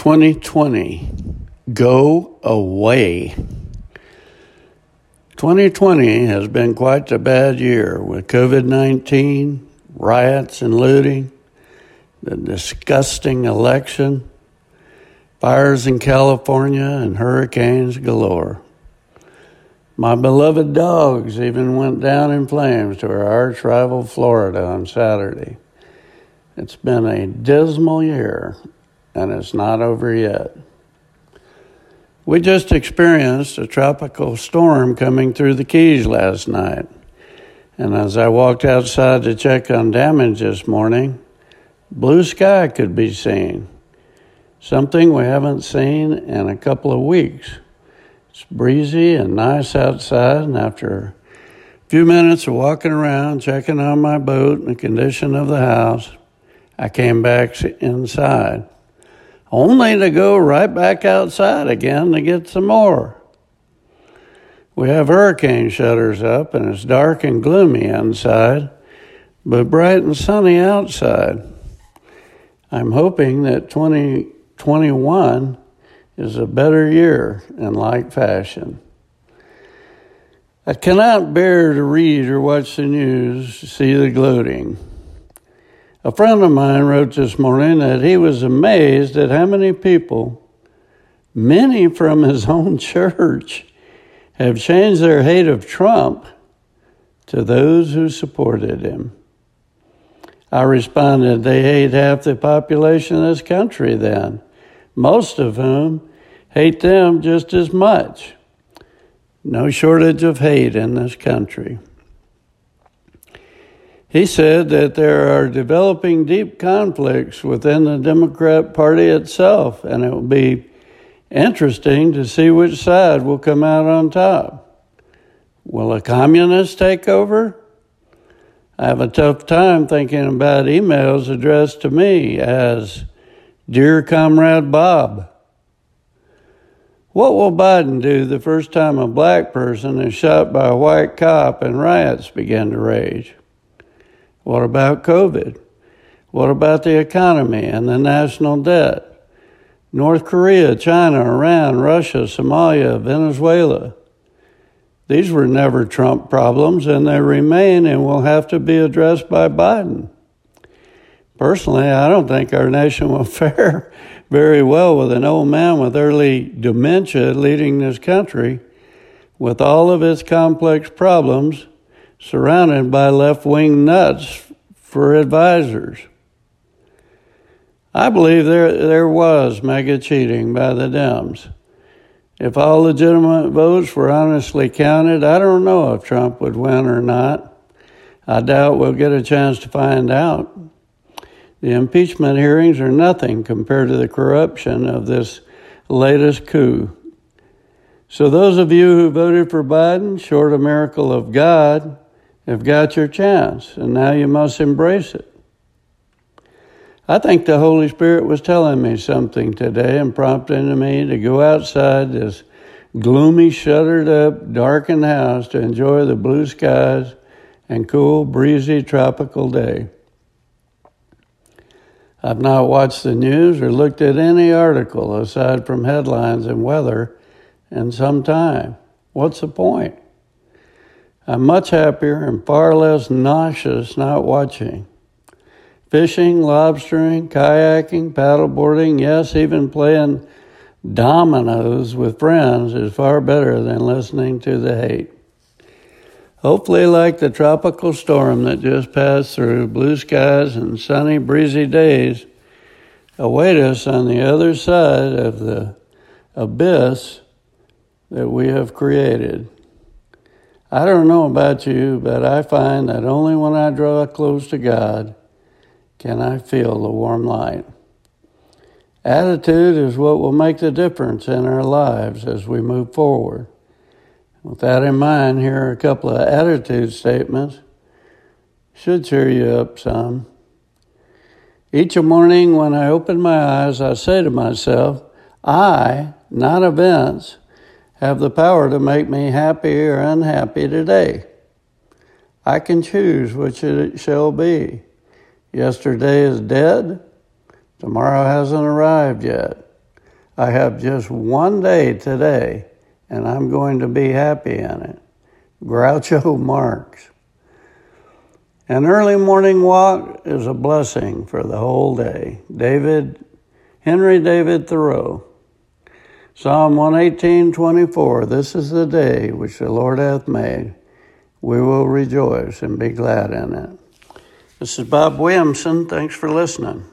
2020 go away. 2020 has been quite a bad year with COVID 19, riots and looting, the disgusting election, fires in California, and hurricanes galore. My beloved dogs even went down in flames to our arch rival Florida on Saturday. It's been a dismal year, and it's not over yet. We just experienced a tropical storm coming through the Keys last night. And as I walked outside to check on damage this morning, blue sky could be seen. Something we haven't seen in a couple of weeks. It's breezy and nice outside, and after a few minutes of walking around, checking on my boat and the condition of the house, I came back inside only to go right back outside again to get some more. We have hurricane shutters up and it's dark and gloomy inside, but bright and sunny outside. I'm hoping that 2021 is a better year in like fashion. I cannot bear to read or watch the news, see the gloating. A friend of mine wrote this morning that he was amazed at how many people, many from his own church, have changed their hate of Trump to those who supported him. I responded, they hate half the population of this country then, most of whom hate them just as much. No shortage of hate in this country. He said that there are developing deep conflicts within the Democrat Party itself, and it will be interesting to see which side will come out on top. Will a communist take over? I have a tough time thinking about emails addressed to me as Dear Comrade Bob. What will Biden do the first time a black person is shot by a white cop and riots begin to rage? What about COVID? What about the economy and the national debt? North Korea, China, Iran, Russia, Somalia, Venezuela. These were never Trump problems, and they remain and will have to be addressed by Biden. Personally, I don't think our nation will fare very well with an old man with early dementia leading this country with all of its complex problems surrounded by left wing nuts for advisors. I believe there, there was mega cheating by the Dems. If all legitimate votes were honestly counted, I don't know if Trump would win or not. I doubt we'll get a chance to find out. The impeachment hearings are nothing compared to the corruption of this latest coup. So, those of you who voted for Biden, short a miracle of God, have got your chance, and now you must embrace it. I think the Holy Spirit was telling me something today and prompting me to go outside this gloomy, shuttered up, darkened house to enjoy the blue skies and cool, breezy, tropical day. I've not watched the news or looked at any article aside from headlines and weather in some time. What's the point? I'm much happier and far less nauseous not watching. Fishing, lobstering, kayaking, paddleboarding, yes, even playing dominoes with friends is far better than listening to the hate. Hopefully, like the tropical storm that just passed through, blue skies and sunny, breezy days await us on the other side of the abyss that we have created. I don't know about you, but I find that only when I draw close to God can I feel the warm light. Attitude is what will make the difference in our lives as we move forward. With that in mind, here are a couple of attitude statements. Should cheer you up some. Each morning when I open my eyes, I say to myself, I, not events, have the power to make me happy or unhappy today. I can choose which it shall be. Yesterday is dead. Tomorrow hasn't arrived yet. I have just one day today, and I'm going to be happy in it. Groucho Marx. An early morning walk is a blessing for the whole day. David, Henry David Thoreau. Psalm 118, 24. This is the day which the Lord hath made. We will rejoice and be glad in it. This is Bob Williamson. Thanks for listening.